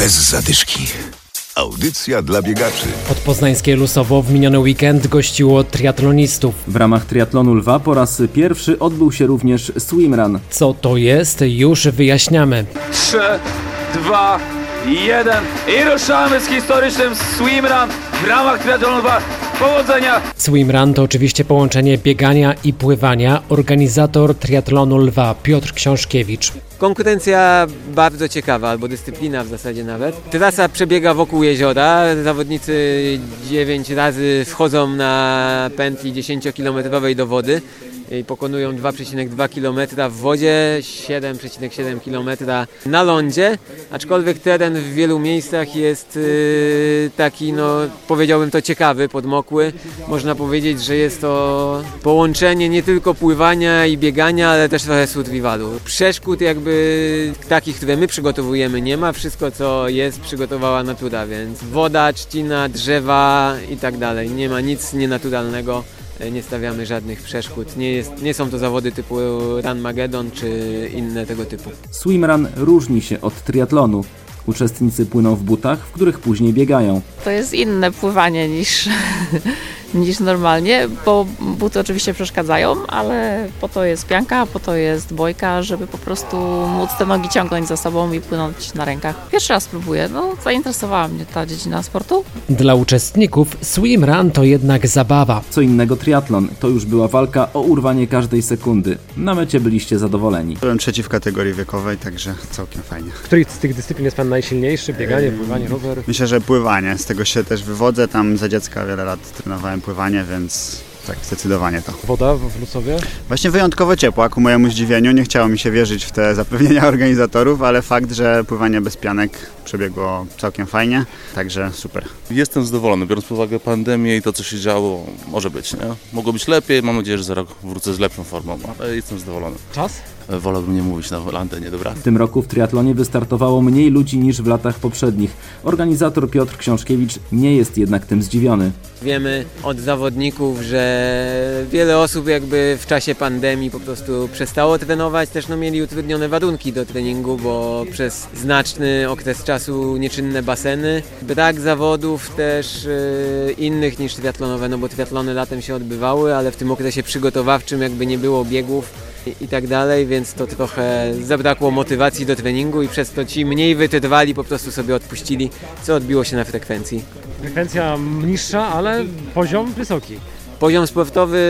Bez zadyszki. Audycja dla biegaczy. Podpoznańskie Lusowo w miniony weekend gościło triatlonistów. W ramach triatlonu Lwa po raz pierwszy odbył się również swimrun. Co to jest, już wyjaśniamy. 3, 2, 1 i ruszamy z historycznym swimrun w ramach triatlonu Bar. Powodzenia! Swimrun to oczywiście połączenie biegania i pływania. Organizator triatlonu Lwa Piotr Książkiewicz. Konkurencja bardzo ciekawa, albo dyscyplina w zasadzie nawet. Trasa przebiega wokół jeziora. Zawodnicy 9 razy wchodzą na pętli 10-kilometrowej do wody i pokonują 2,2 km w wodzie, 7,7 km na lądzie, aczkolwiek teren w wielu miejscach jest yy, taki, no powiedziałbym to ciekawy, podmokły. Można powiedzieć, że jest to połączenie nie tylko pływania i biegania, ale też trochę survivalu. Przeszkód jakby takich, które my przygotowujemy nie ma, wszystko co jest przygotowała natura, więc woda, trzcina, drzewa i tak dalej. Nie ma nic nienaturalnego nie stawiamy żadnych przeszkód. Nie, jest, nie są to zawody typu Run Magedon czy inne tego typu. Swimrun różni się od triatlonu. Uczestnicy płyną w butach, w których później biegają. To jest inne pływanie niż, niż normalnie, bo buty oczywiście przeszkadzają, ale po to jest pianka, po to jest bojka, żeby po prostu móc te nogi ciągnąć za sobą i płynąć na rękach. Pierwszy raz próbuję, no zainteresowała mnie ta dziedzina sportu. Dla uczestników swimrun to jednak zabawa. Co innego triatlon, to już była walka o urwanie każdej sekundy. Na mecie byliście zadowoleni. Byłem trzeci w kategorii wiekowej, także całkiem fajnie. Której z tych dyscyplin jest Pan najsilniejszy? Bieganie, pływanie, rower? Myślę, że pływanie. Z tego się też wywodzę. Tam za dziecka wiele lat trenowałem pływanie, więc tak, zdecydowanie to. Woda w Lusowie? Właśnie wyjątkowo ciepła, ku mojemu zdziwieniu. Nie chciało mi się wierzyć w te zapewnienia organizatorów, ale fakt, że pływanie bez pianek przebiegło całkiem fajnie, także super. Jestem zadowolony, biorąc pod uwagę pandemię i to, co się działo, może być, nie? Mogło być lepiej, mam nadzieję, że za rok wrócę z lepszą formą, ale jestem zadowolony. Czas? Wolałbym nie mówić na antenie, dobra? W tym roku w triatlonie wystartowało mniej ludzi niż w latach poprzednich. Organizator Piotr Książkiewicz nie jest jednak tym zdziwiony. Wiemy od zawodników, że wiele osób jakby w czasie pandemii po prostu przestało trenować, też no mieli utrudnione warunki do treningu, bo przez znaczny okres czasu nieczynne baseny, brak zawodów też yy, innych niż triatlonowe, no bo triatlony latem się odbywały, ale w tym okresie przygotowawczym jakby nie było biegów i tak dalej, więc to trochę zabrakło motywacji do treningu i przez to ci mniej wytrwali po prostu sobie odpuścili, co odbiło się na frekwencji. Frekwencja niższa, ale poziom wysoki. Poziom sportowy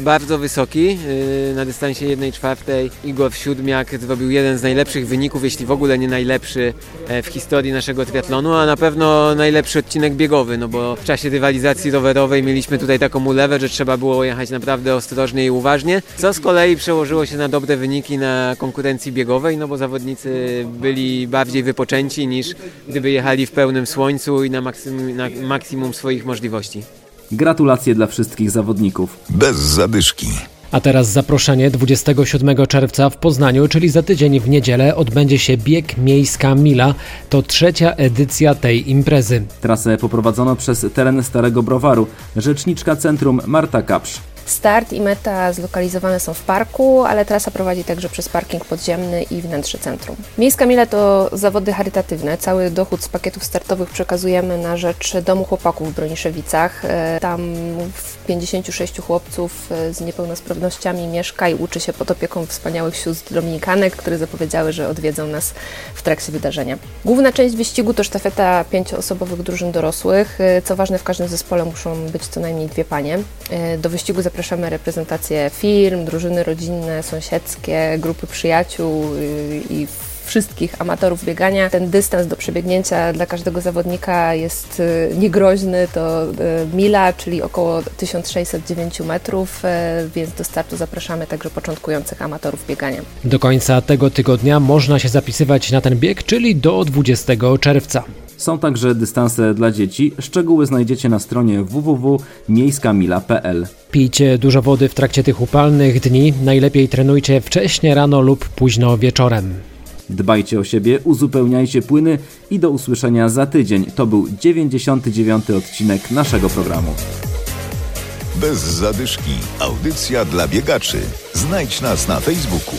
bardzo wysoki. Yy, Na dystansie 1,4 Igor Siódmiak zrobił jeden z najlepszych wyników, jeśli w ogóle nie najlepszy e, w historii naszego triatlonu, a na pewno najlepszy odcinek biegowy, no bo w czasie rywalizacji rowerowej mieliśmy tutaj taką ulewę, że trzeba było jechać naprawdę ostrożnie i uważnie, co z kolei przełożyło się na dobre wyniki na konkurencji biegowej, no bo zawodnicy byli bardziej wypoczęci niż gdyby jechali w pełnym słońcu i na maksimum, na maksimum swoich możliwości. Gratulacje dla wszystkich zawodników. Bez zadyszki. A teraz zaproszenie 27 czerwca w Poznaniu, czyli za tydzień w niedzielę odbędzie się bieg Miejska Mila. To trzecia edycja tej imprezy. Trasę poprowadzono przez teren Starego Browaru. Rzeczniczka centrum Marta Kapsz. Start i meta zlokalizowane są w parku, ale trasa prowadzi także przez parking podziemny i wnętrze centrum. Miejska Mile to zawody charytatywne. Cały dochód z pakietów startowych przekazujemy na rzecz Domu Chłopaków w Broniszewicach. E, Tam 56 chłopców e, z niepełnosprawnościami mieszka i uczy się pod opieką wspaniałych sióstr dominikanek, które zapowiedziały, że odwiedzą nas w trakcie wydarzenia. Główna część wyścigu to sztafeta pięcioosobowych drużyn dorosłych. E, Co ważne, w każdym zespole muszą być co najmniej dwie panie. Do wyścigu zapraszamy reprezentacje firm, drużyny rodzinne, sąsiedzkie, grupy przyjaciół y, i wszystkich amatorów biegania. Ten dystans do przebiegnięcia dla każdego zawodnika jest y, niegroźny, to y, mila, czyli około 1609 metrów, więc do startu zapraszamy także początkujących amatorów biegania. Do końca tego tygodnia można się zapisywać na ten bieg, czyli do 20 czerwca. Są także dystanse dla dzieci. Szczegóły znajdziecie na stronie www.miejskamila.pl. Pijcie dużo wody w trakcie tych upalnych dni. Najlepiej trenujcie wcześnie rano lub późno wieczorem. Dbajcie o siebie, uzupełniajcie płyny i do usłyszenia za tydzień. To był 99. odcinek naszego programu. Bez zadyszki. Audycja dla biegaczy. Znajdź nas na Facebooku.